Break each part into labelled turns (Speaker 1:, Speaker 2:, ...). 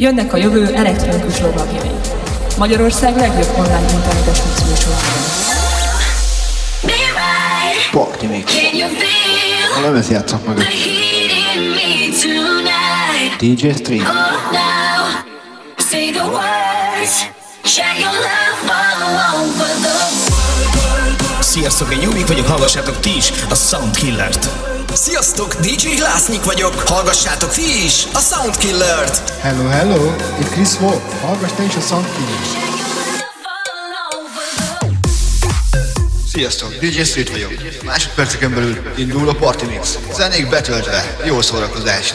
Speaker 1: Jönnek a jövő elektronikus lovagjai. Magyarország legjobb online internetes mixműsorában.
Speaker 2: Pakti Mix. A lemez játszak mögött. DJ Stream. Say the words, share your love all over
Speaker 3: the Sziasztok, én Jumik vagyok, hallgassátok ti is a Soundkillert.
Speaker 4: Sziasztok, DJ Glásznyik vagyok, hallgassátok ti is a Soundkillert.
Speaker 2: Hello, hello, itt Chris Wolf, hallgass te is a Soundkillert. Sziasztok, DJ Street vagyok. Másodperceken belül indul a Party Mix. Zenék betöltve, jó szórakozást!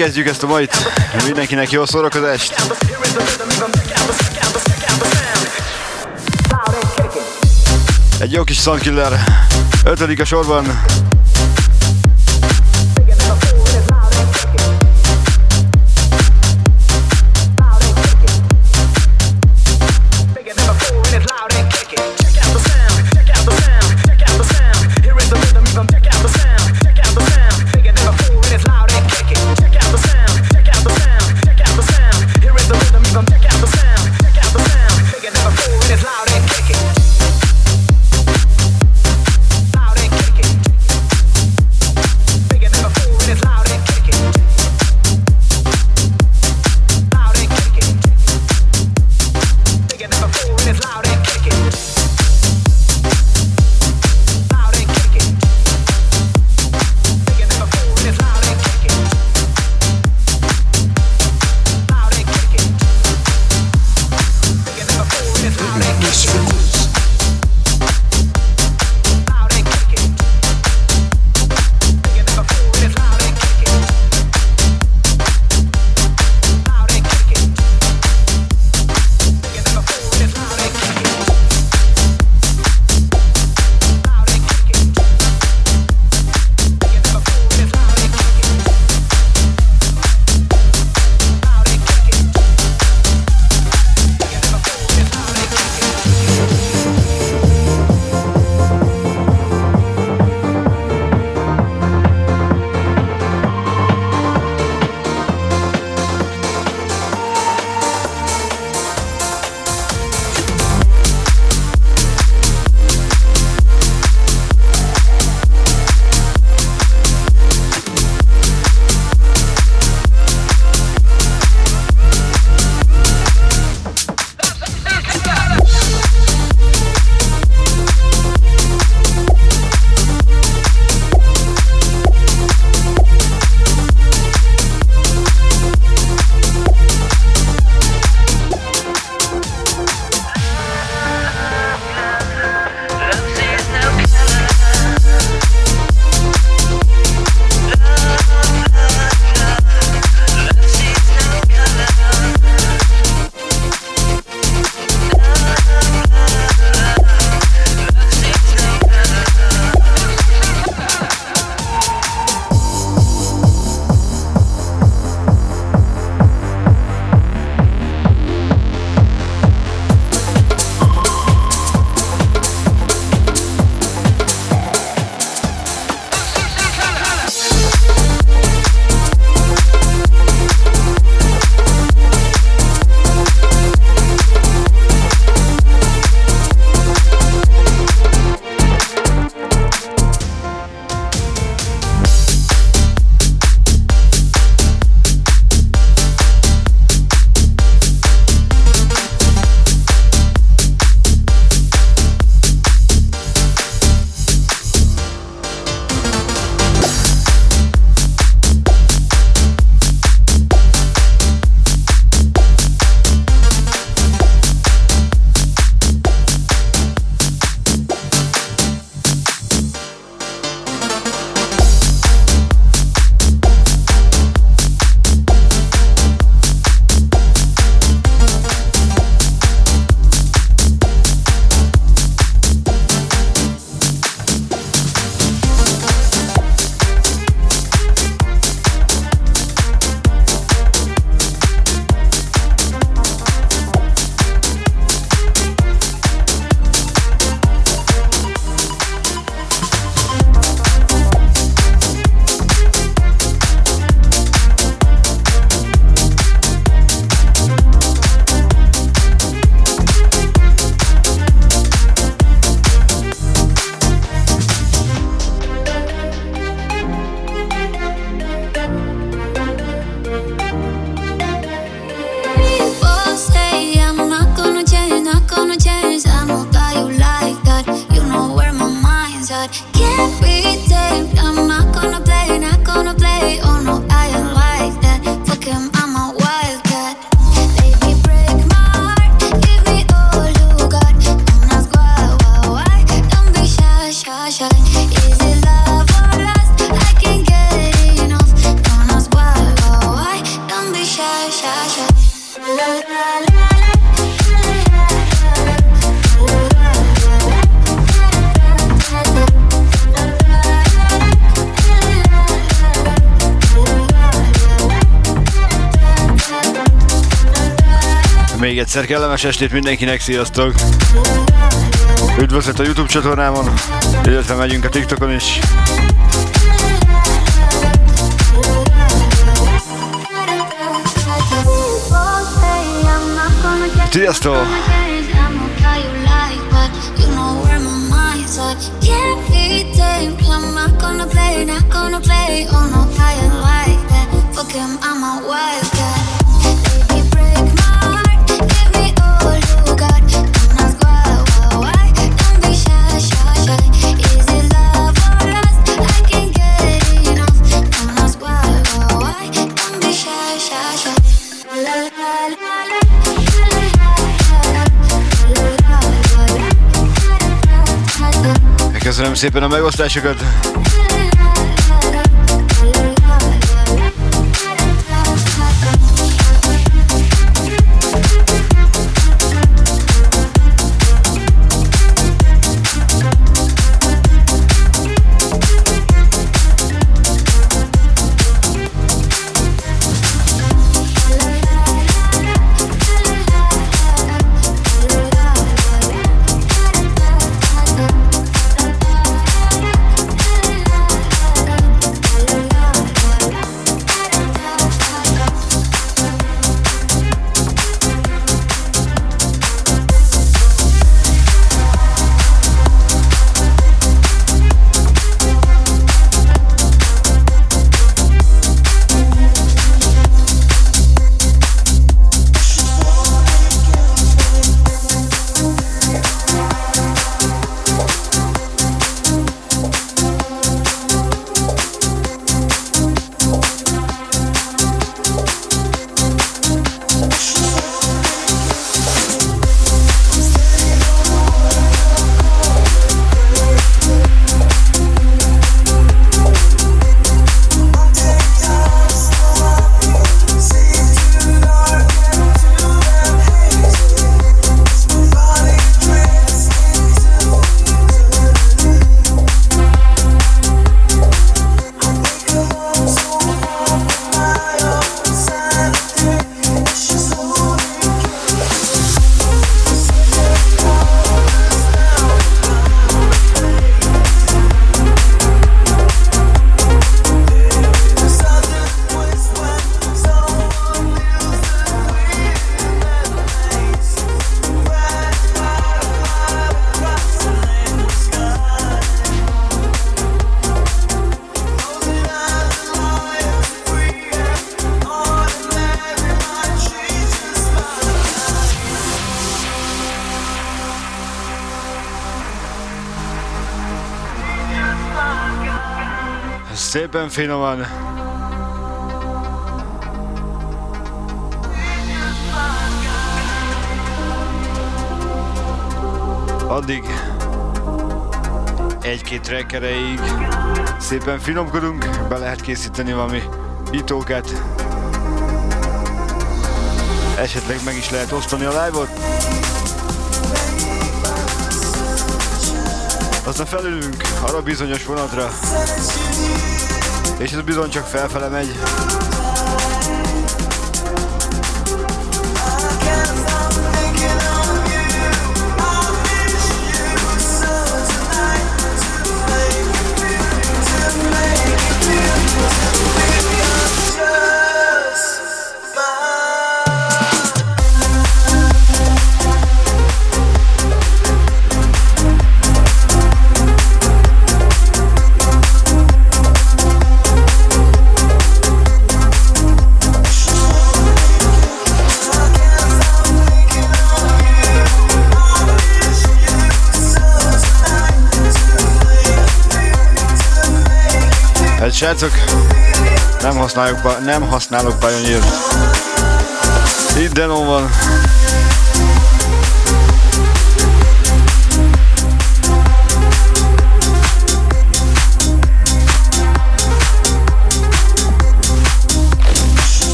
Speaker 5: Megkezdjük ezt a mait. Mindenkinek jó szórakozást! Egy jó kis Sunkiller. Ötödik a sorban.
Speaker 6: Kellemes estét mindenkinek, sziasztok! Üdvözlet a Youtube csatornámon, illetve megyünk a TikTokon is. Sziasztok! Not gonna play, not gonna play, oh no, I like that. Fuck him, I'm a wild Köszönöm szépen a megosztásokat! Szépen finoman. Addig egy-két track erejéig szépen finomkodunk, be lehet készíteni valami itókat. Esetleg meg is lehet osztani a live-ot. Aztán felülünk arra bizonyos vonatra, és ez bizony csak felfele megy. Srácok, nem használok, nem használok Pioneer. Itt Denon van.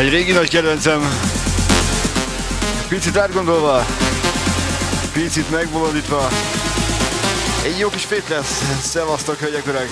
Speaker 7: Egy régi nagy kedvencem. Picit átgondolva, picit megbolondítva. Egy jó kis fét lesz. Szevasztok, hölgyek, öreg!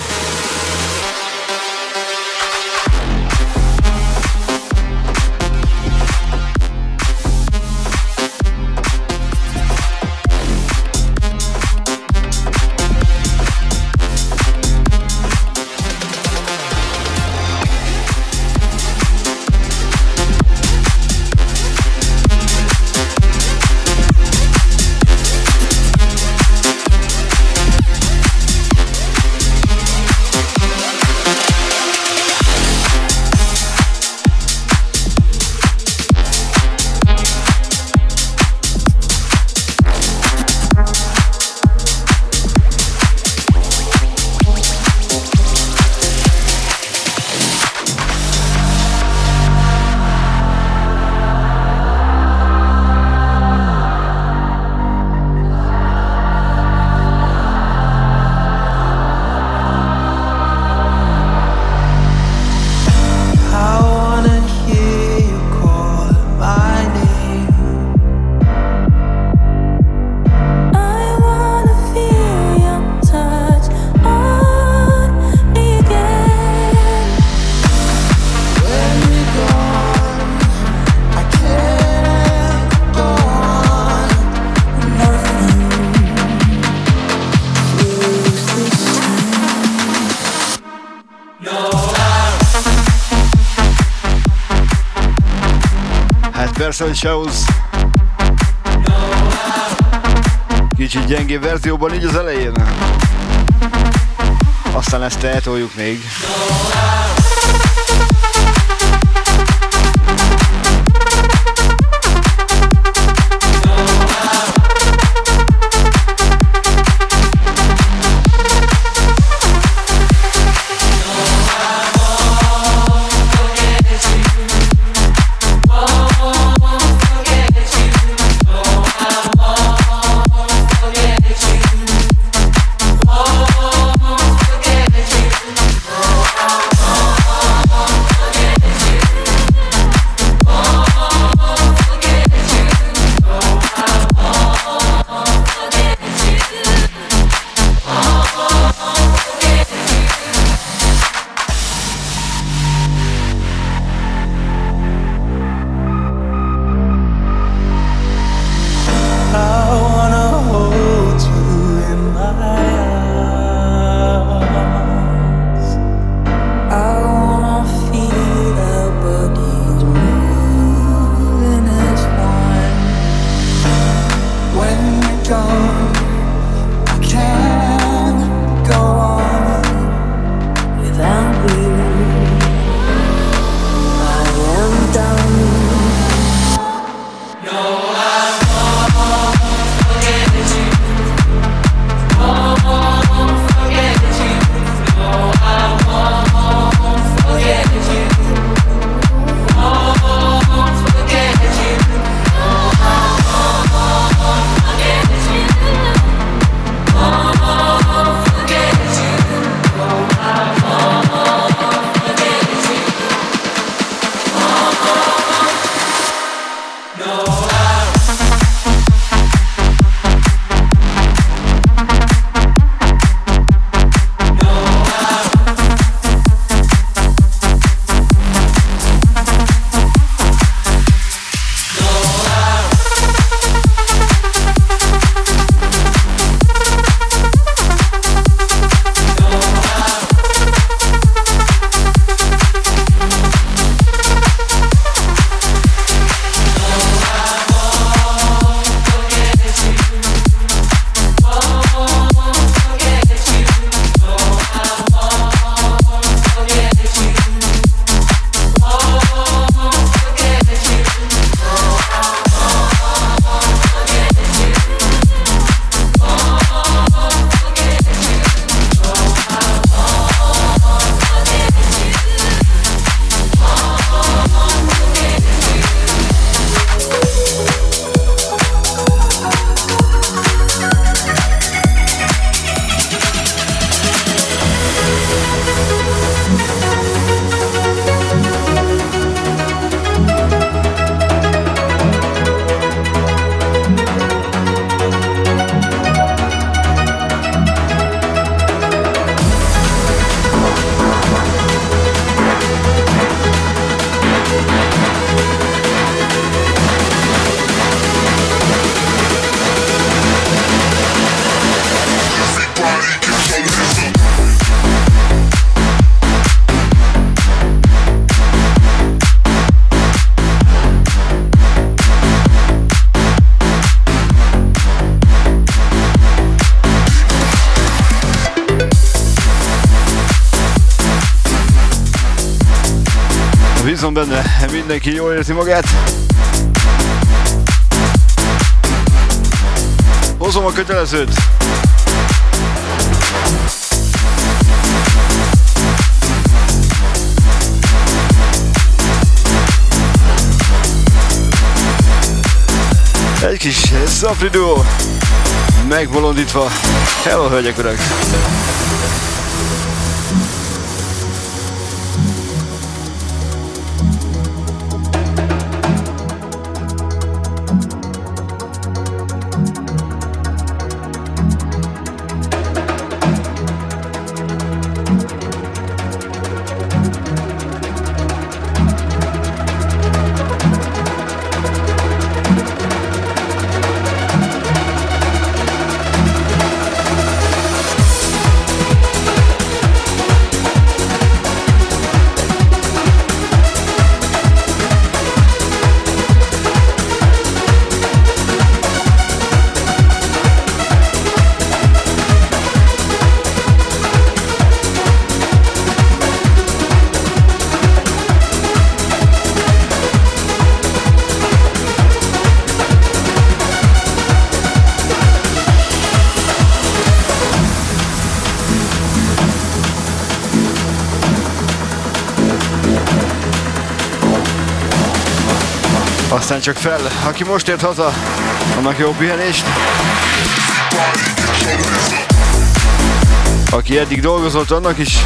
Speaker 7: Marcel Shows. Kicsit gyengébb verzióban így az elején. Aztán ezt eltoljuk még.
Speaker 5: van mindenki jól érzi magát. Hozom a kötelezőt. Egy kis szapridó, megbolondítva. Hello, hölgyek, urak! Aztán csak fel, aki most ért haza, annak jó pihenést. Aki eddig dolgozott, annak is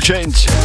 Speaker 5: change.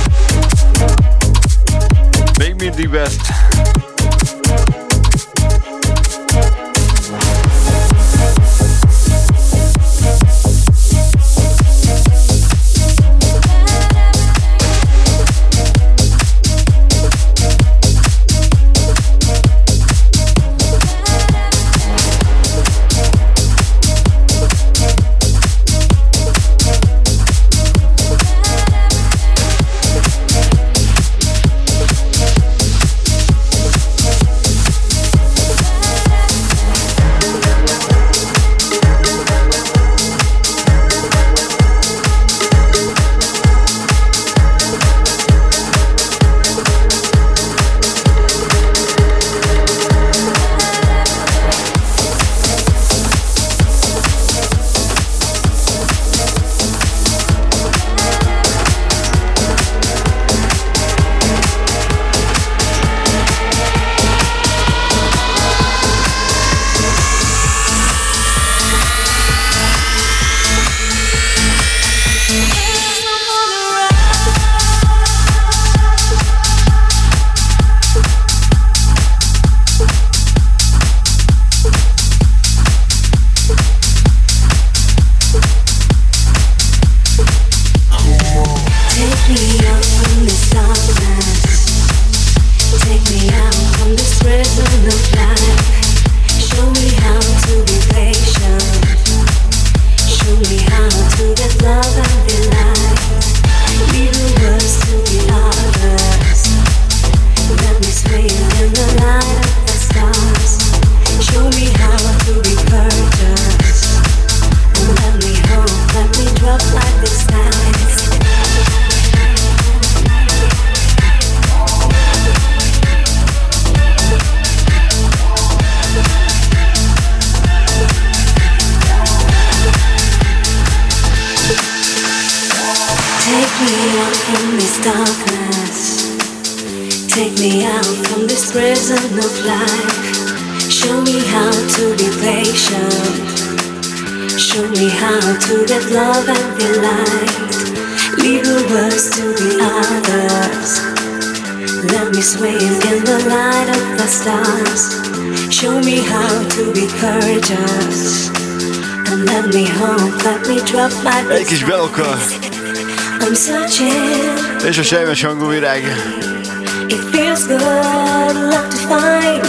Speaker 5: It feels good, love to find.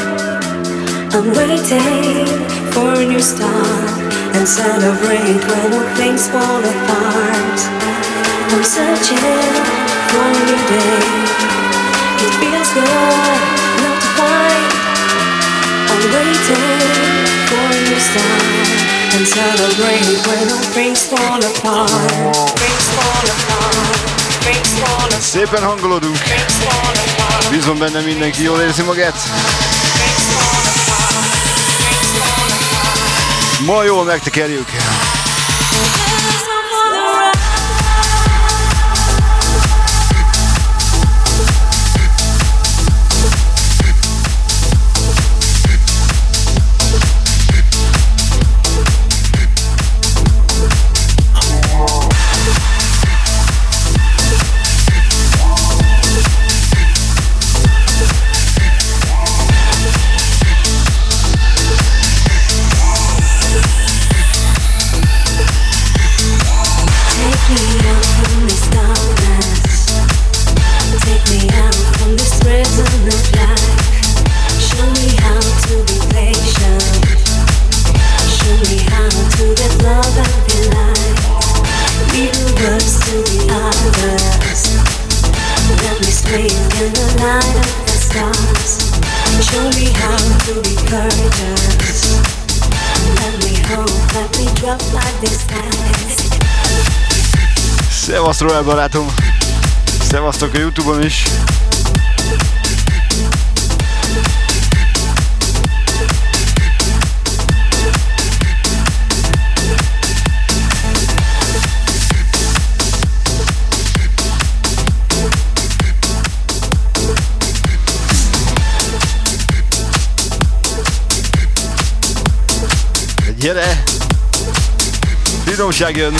Speaker 5: I'm waiting for a new start and celebrate when all things fall apart. I'm searching for a new day. It feels good, love to find. I'm waiting for a new start and celebrate when all things fall apart. Szépen hangolódunk. Bízom benne mindenki jól érzi magát. Ma jól megtekerjük. Royal barátom! Szevasztok a Youtube-on is! Gyere! Finomság jön!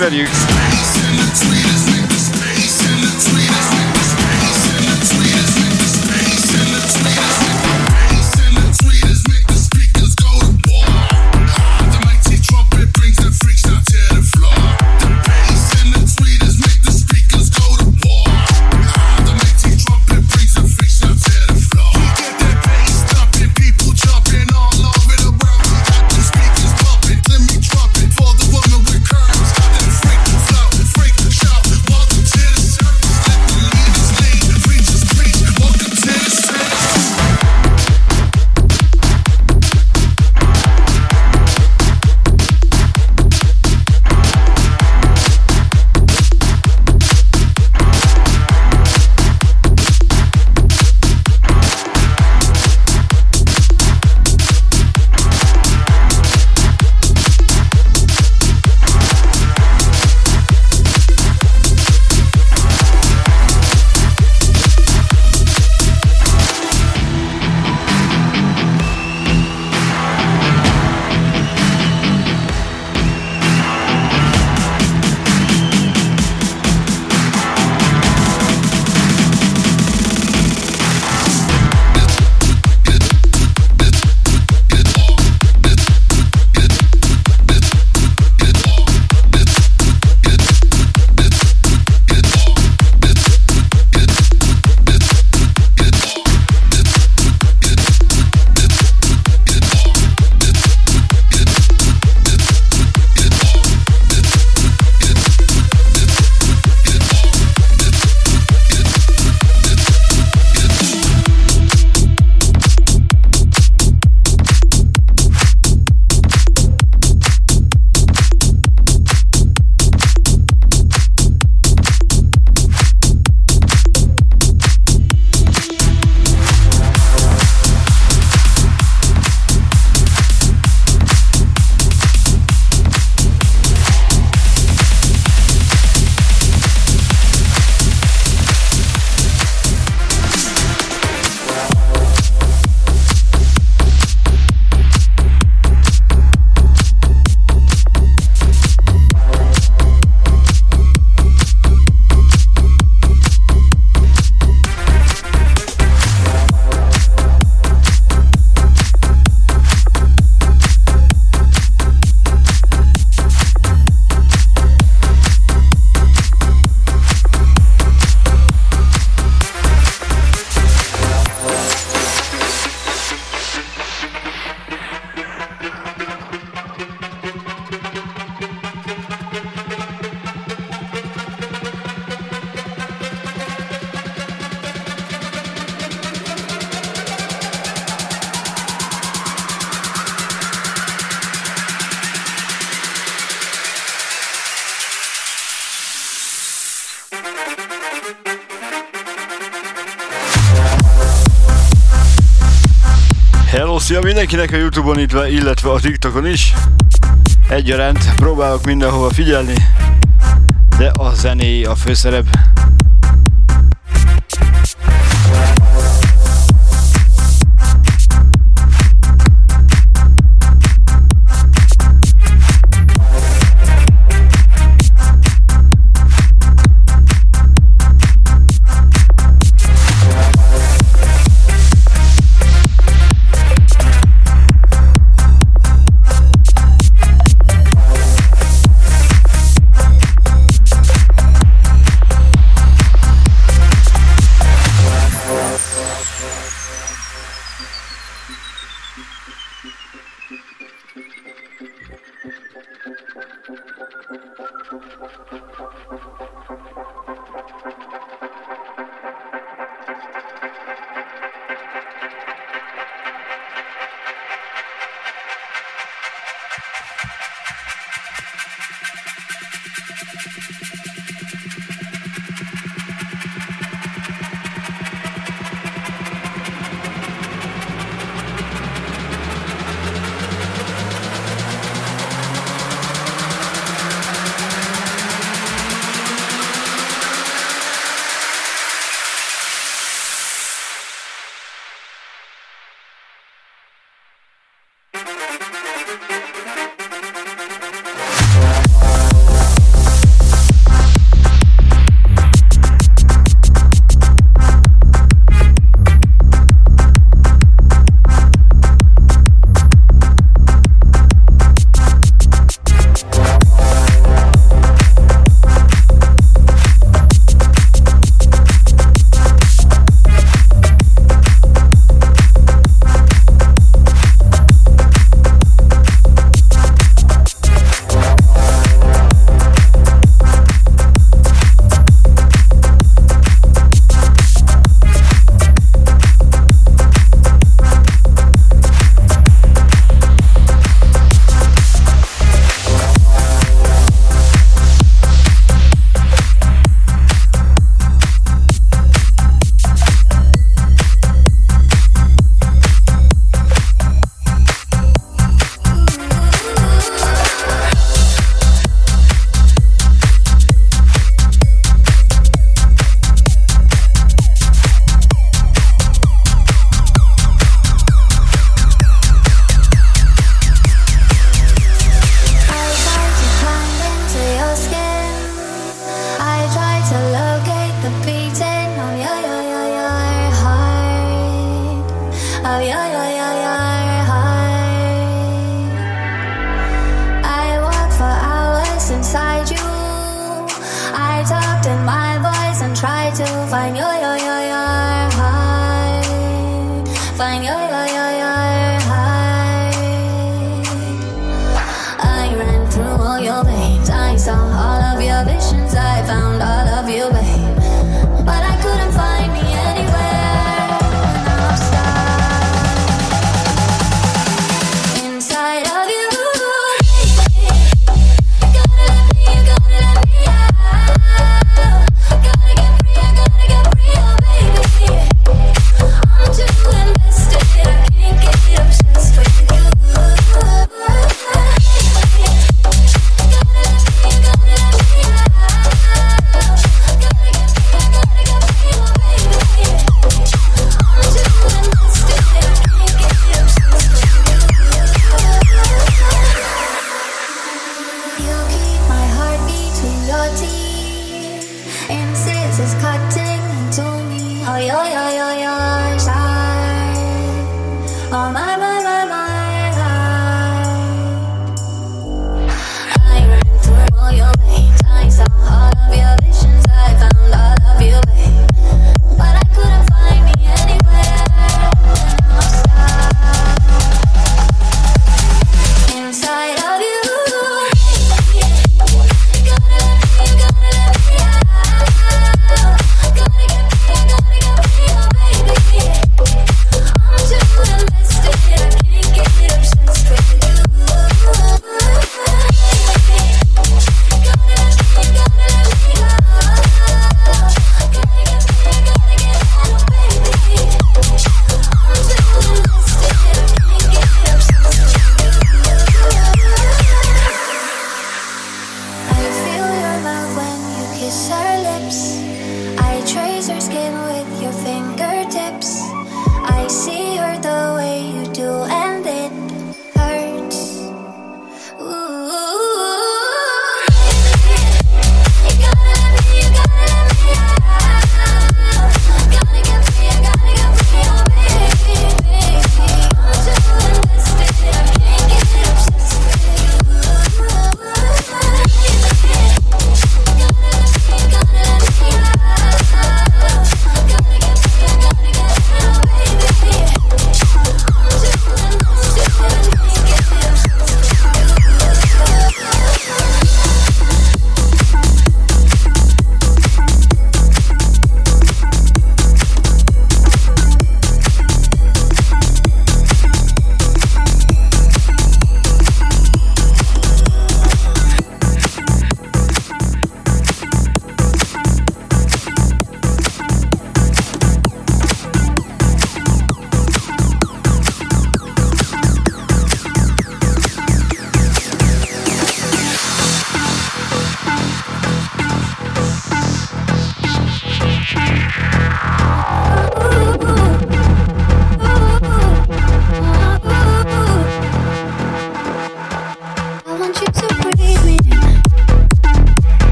Speaker 5: Ezt
Speaker 8: szia mindenkinek a Youtube-on, illetve a TikTokon is. Egyaránt próbálok mindenhova figyelni, de a zené a főszerep.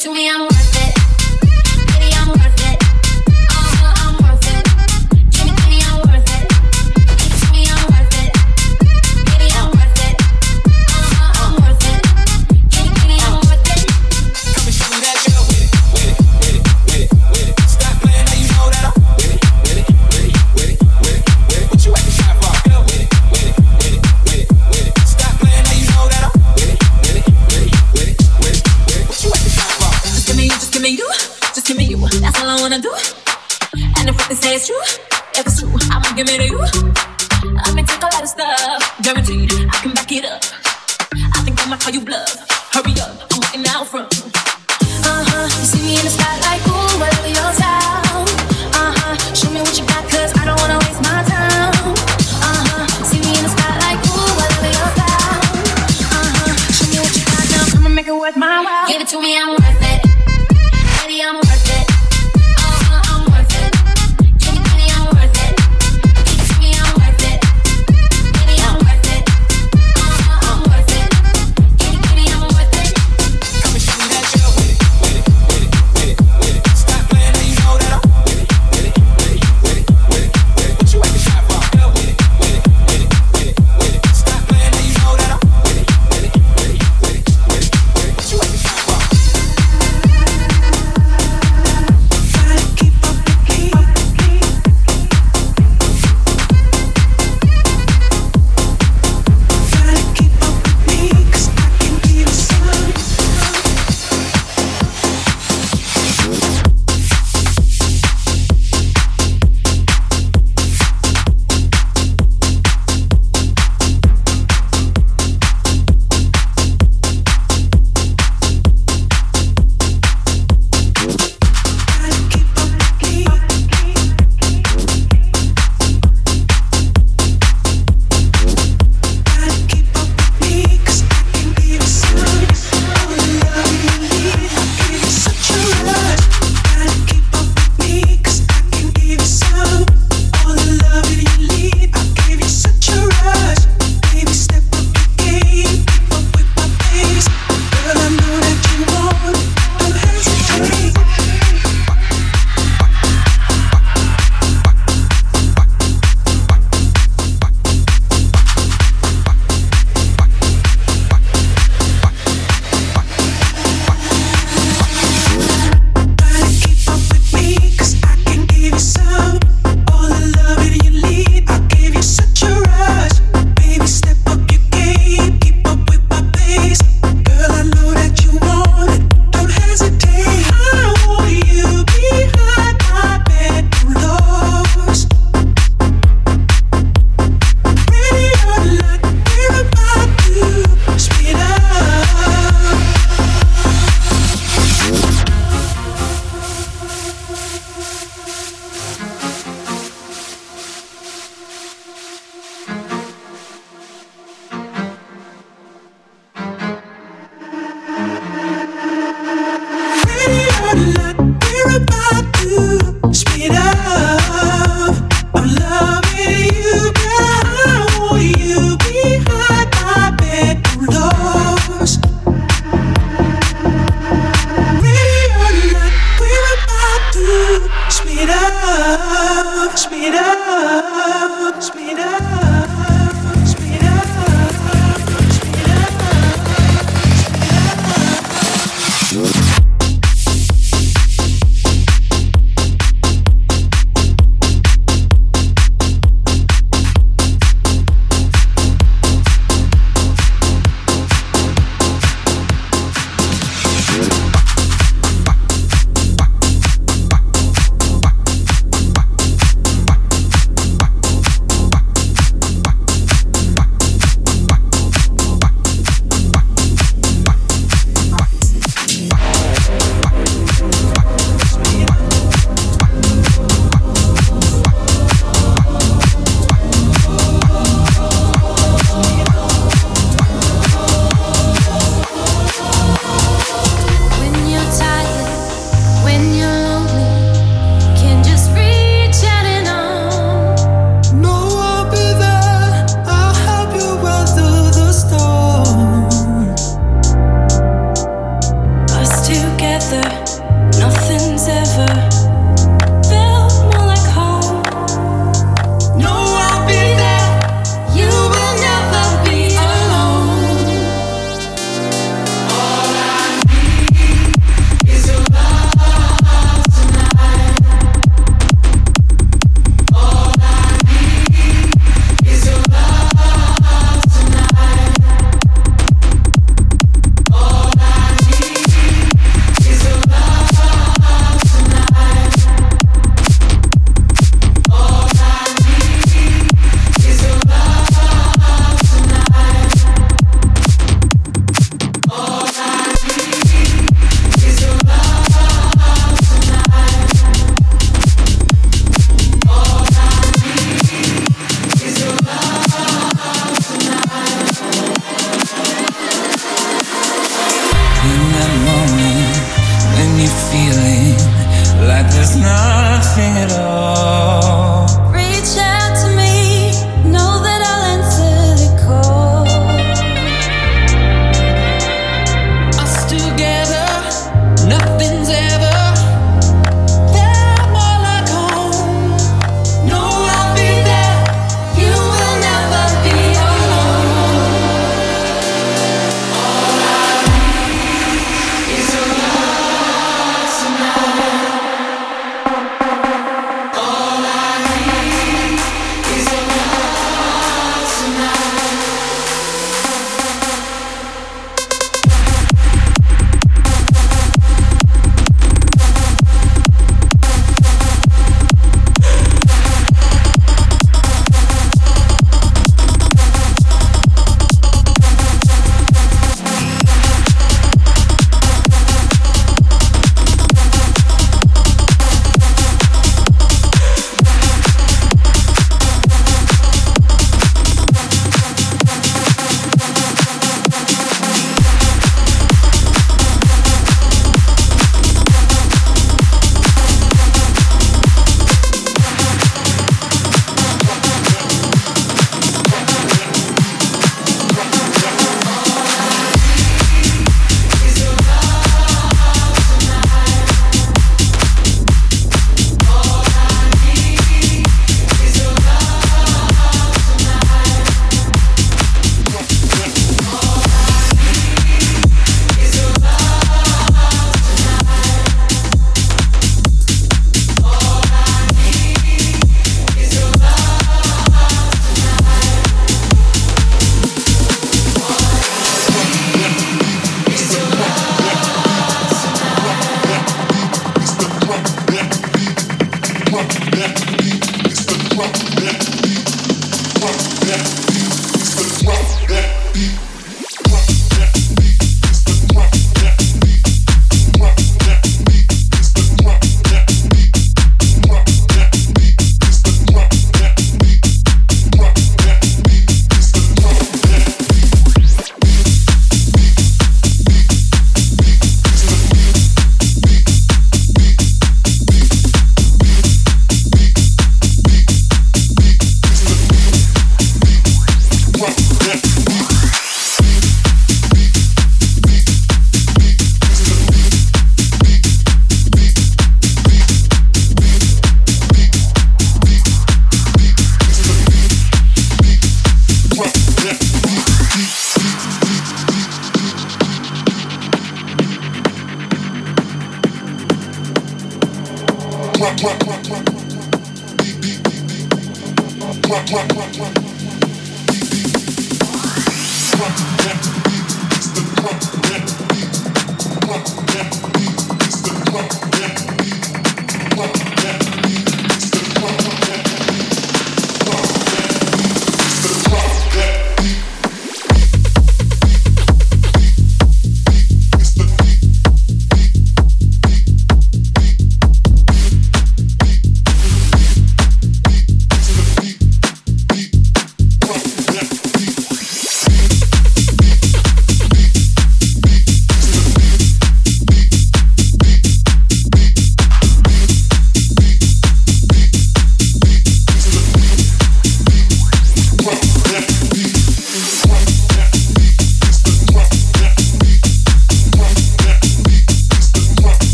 Speaker 9: to me, I'm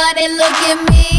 Speaker 9: Everybody look at me.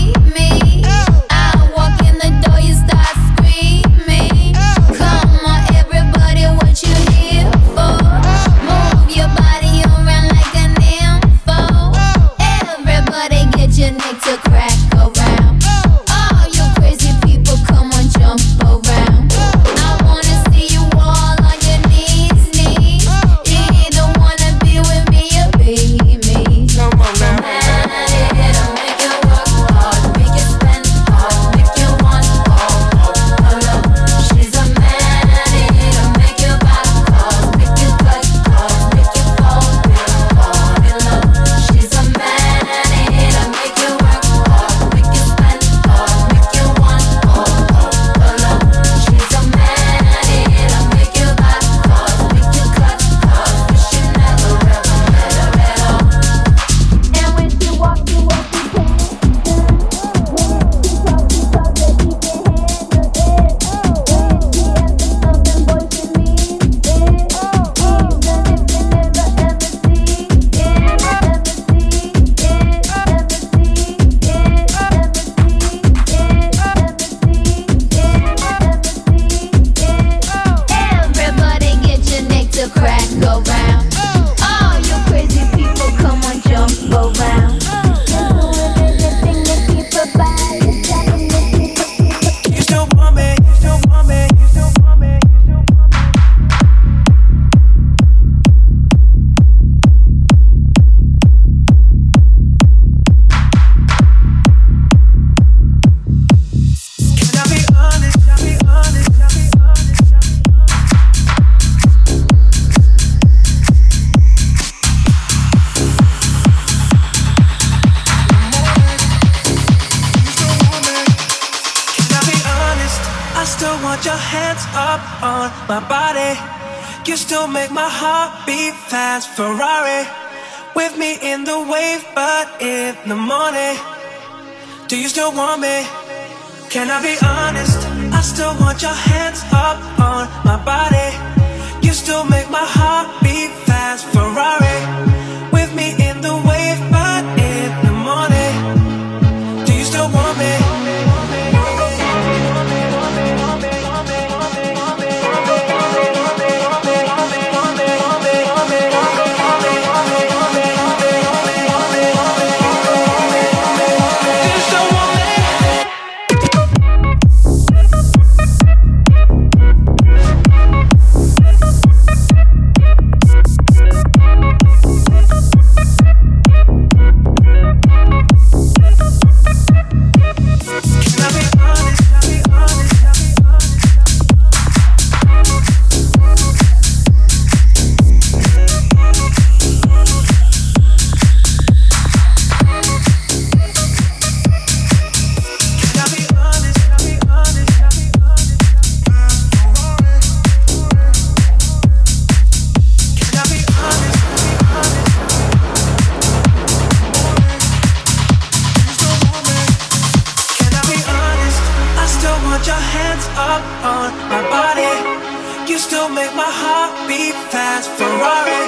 Speaker 9: still make my heart beat fast. Ferrari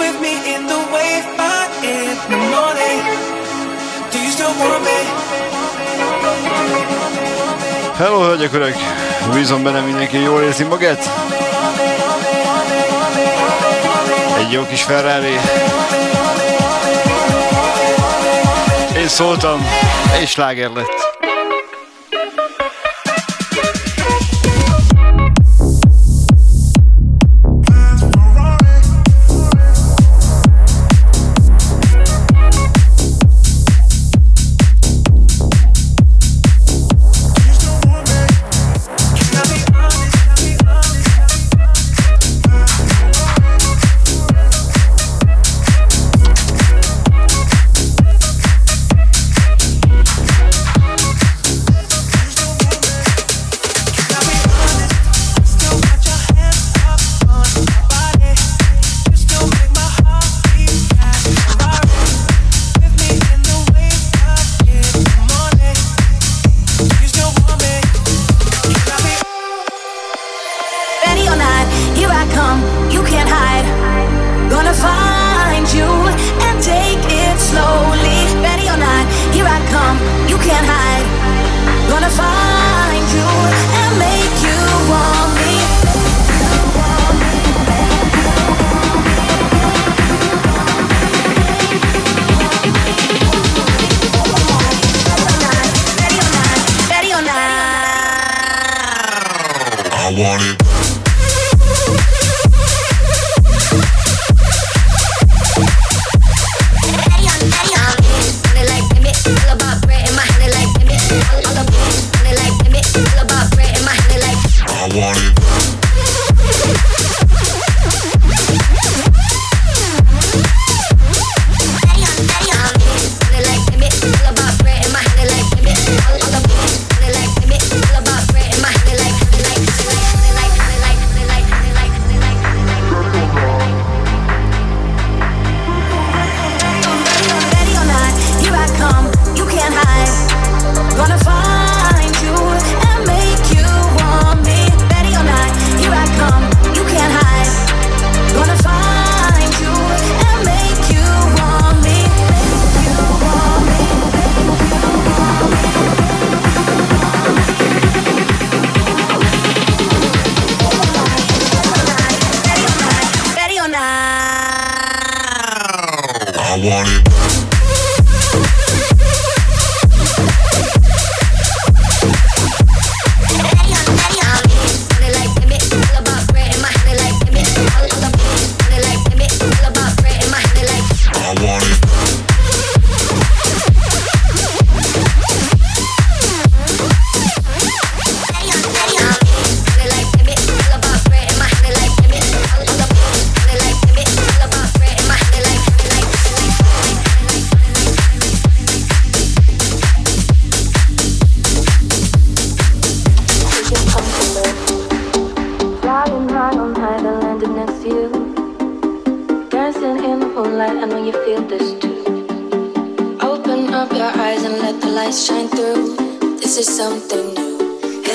Speaker 9: with me in the wave by in the morning. Do you still want me? Hello, hölgyek, urak! Bízom benne, mindenki jól érzi magát? Egy jó kis Ferrari. Én szóltam, és sláger lett.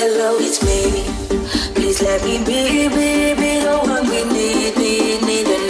Speaker 6: hello, it's me. Please let
Speaker 8: me be, be, be the one we need, need, need.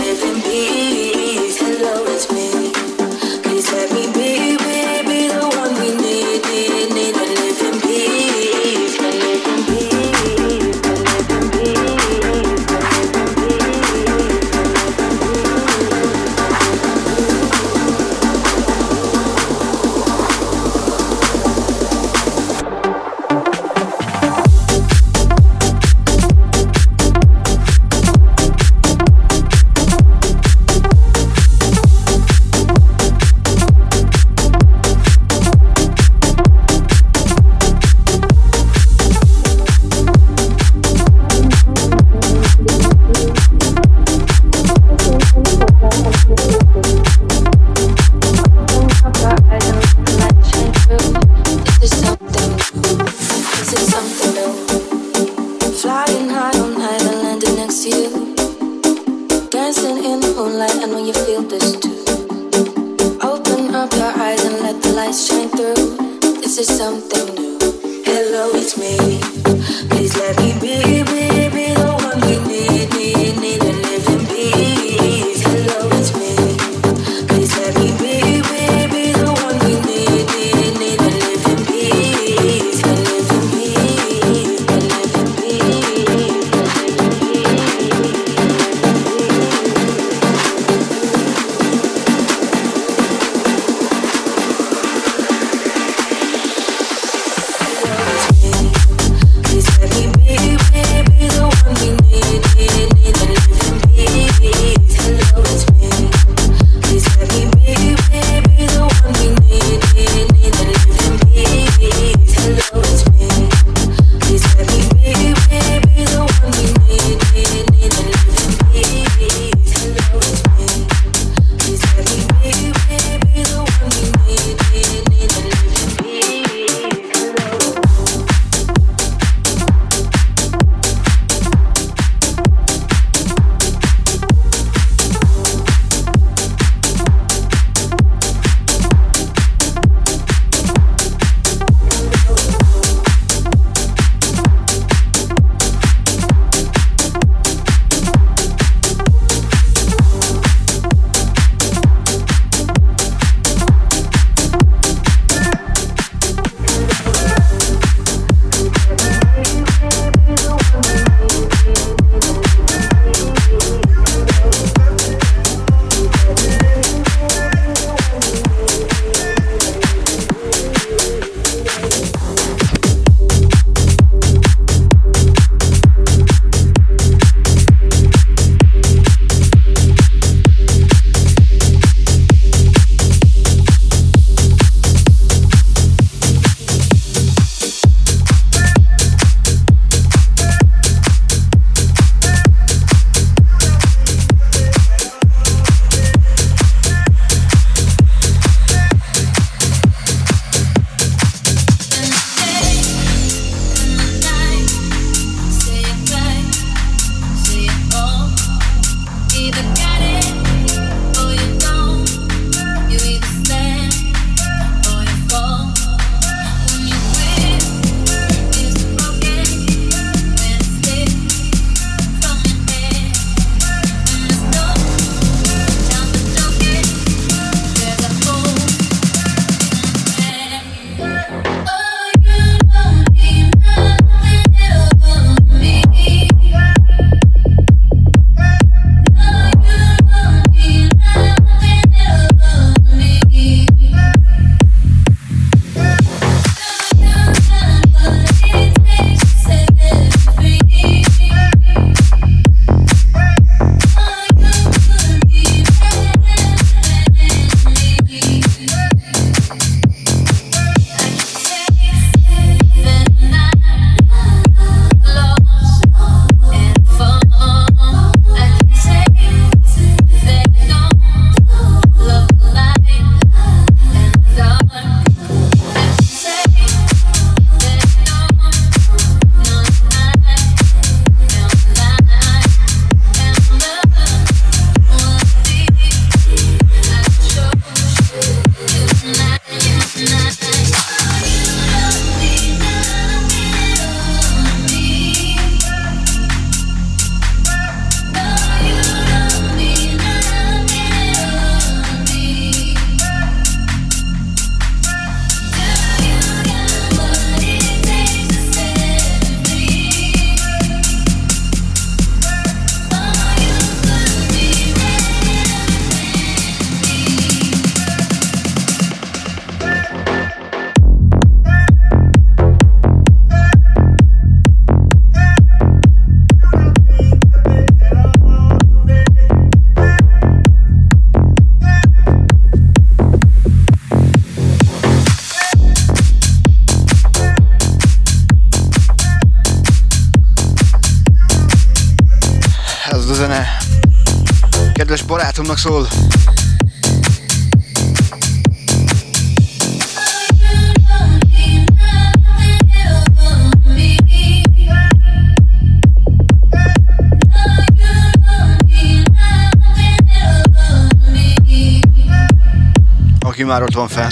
Speaker 8: Aki már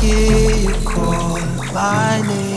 Speaker 8: hear you call my name.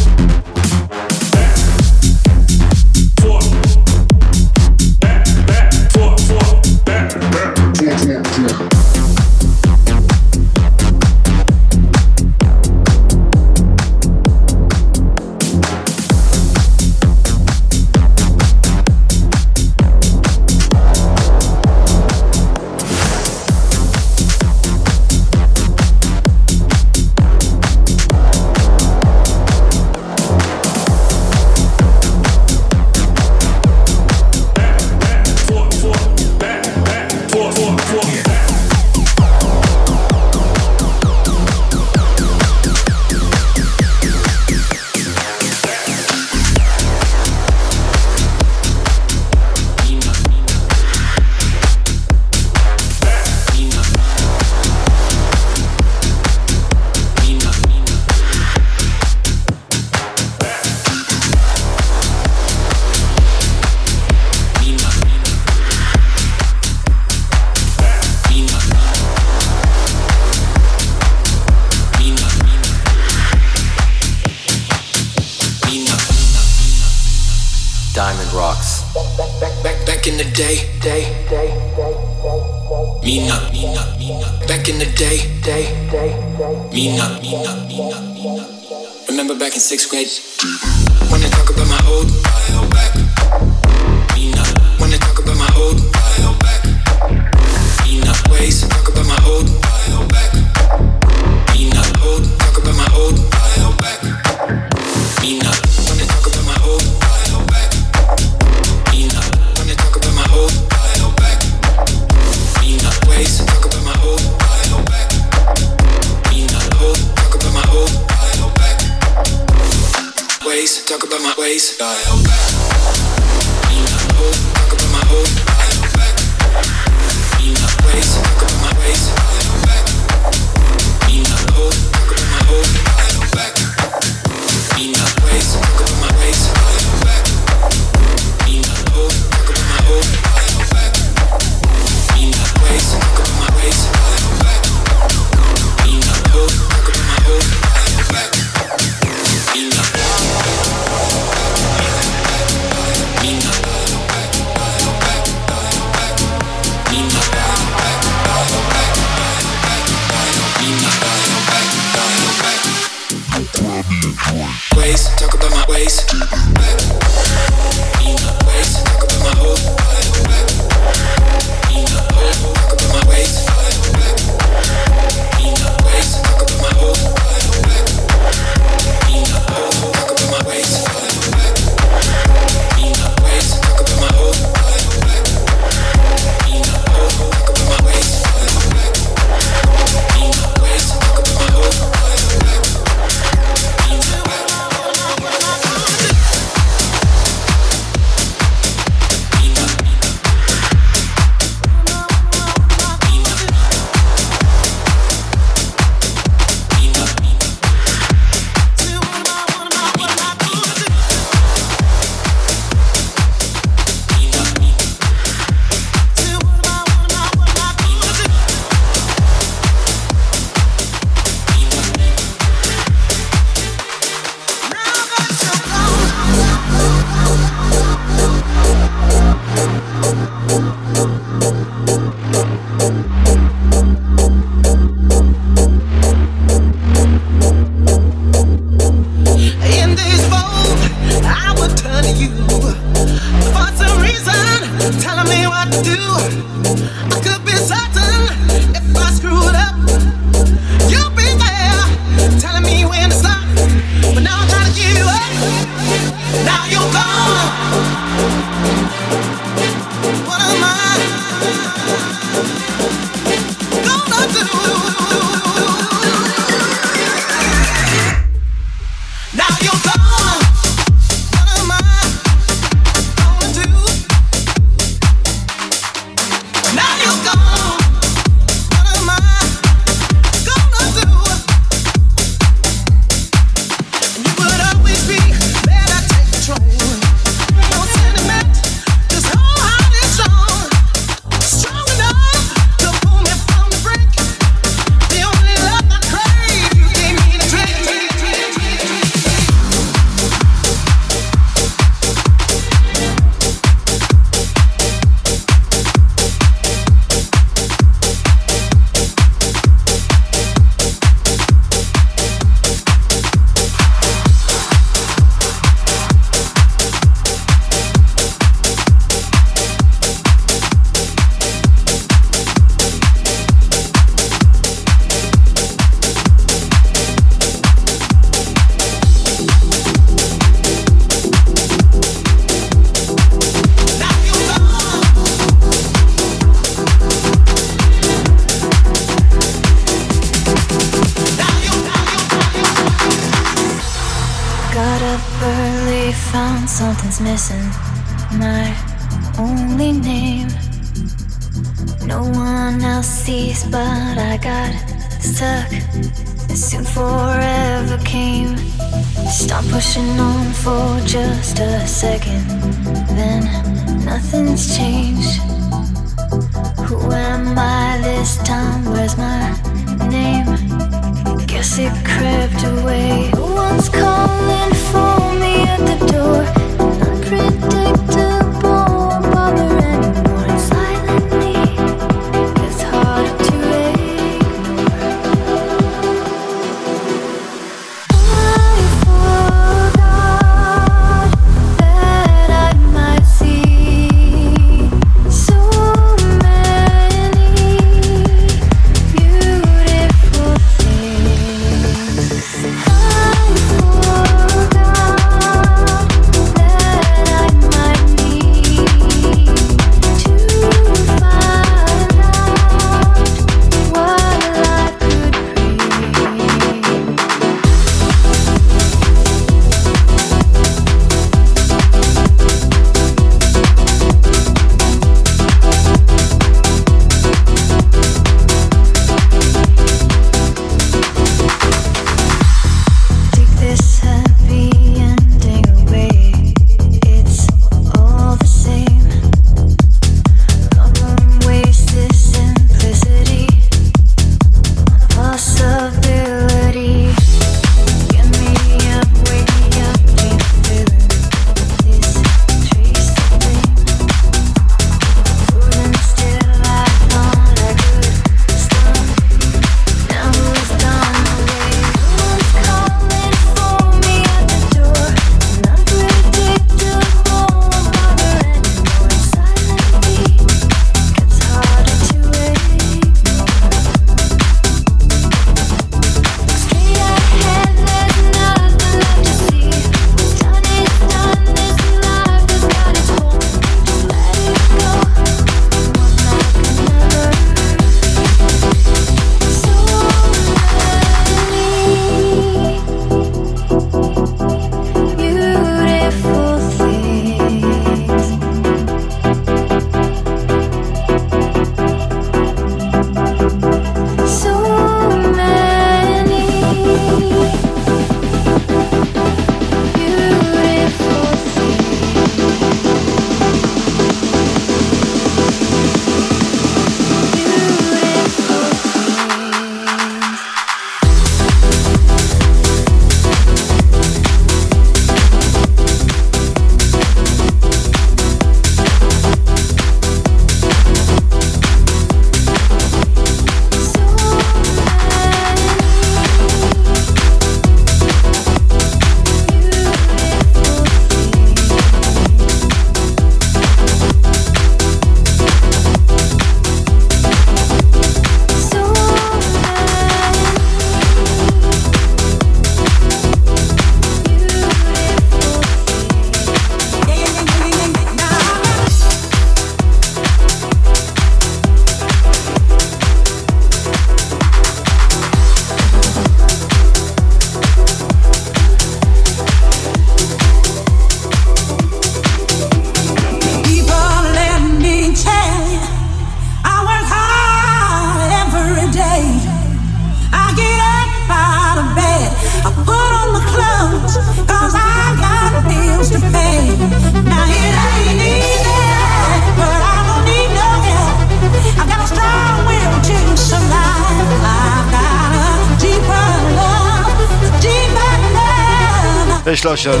Speaker 9: És lassan,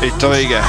Speaker 9: itt a vége.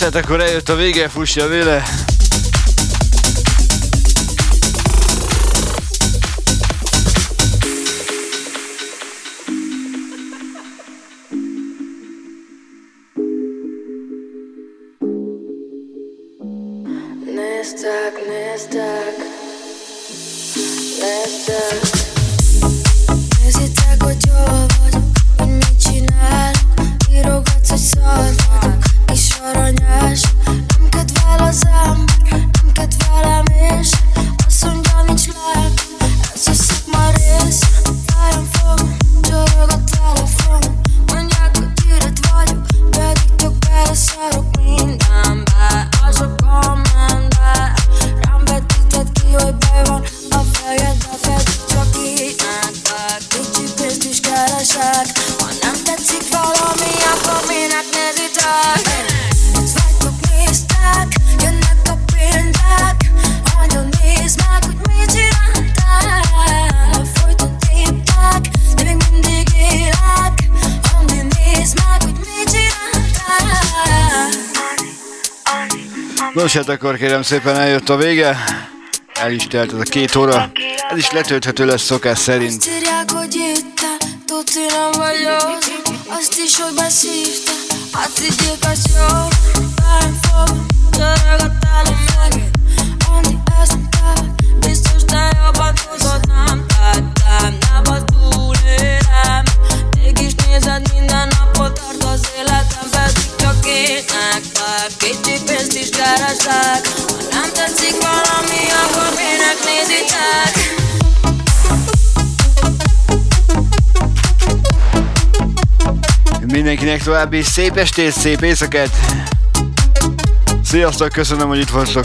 Speaker 9: Most hát akkor eljött a vége, fussa véle. Nos, hát akkor kérem szépen eljött a vége. El is telt ez a két óra. Ez is letölthető lesz szokás szerint. Azt is, hogy beszívta, hát így Mindenkinek további szép estét, szép éjszakát! Sziasztok, köszönöm, hogy itt voltok!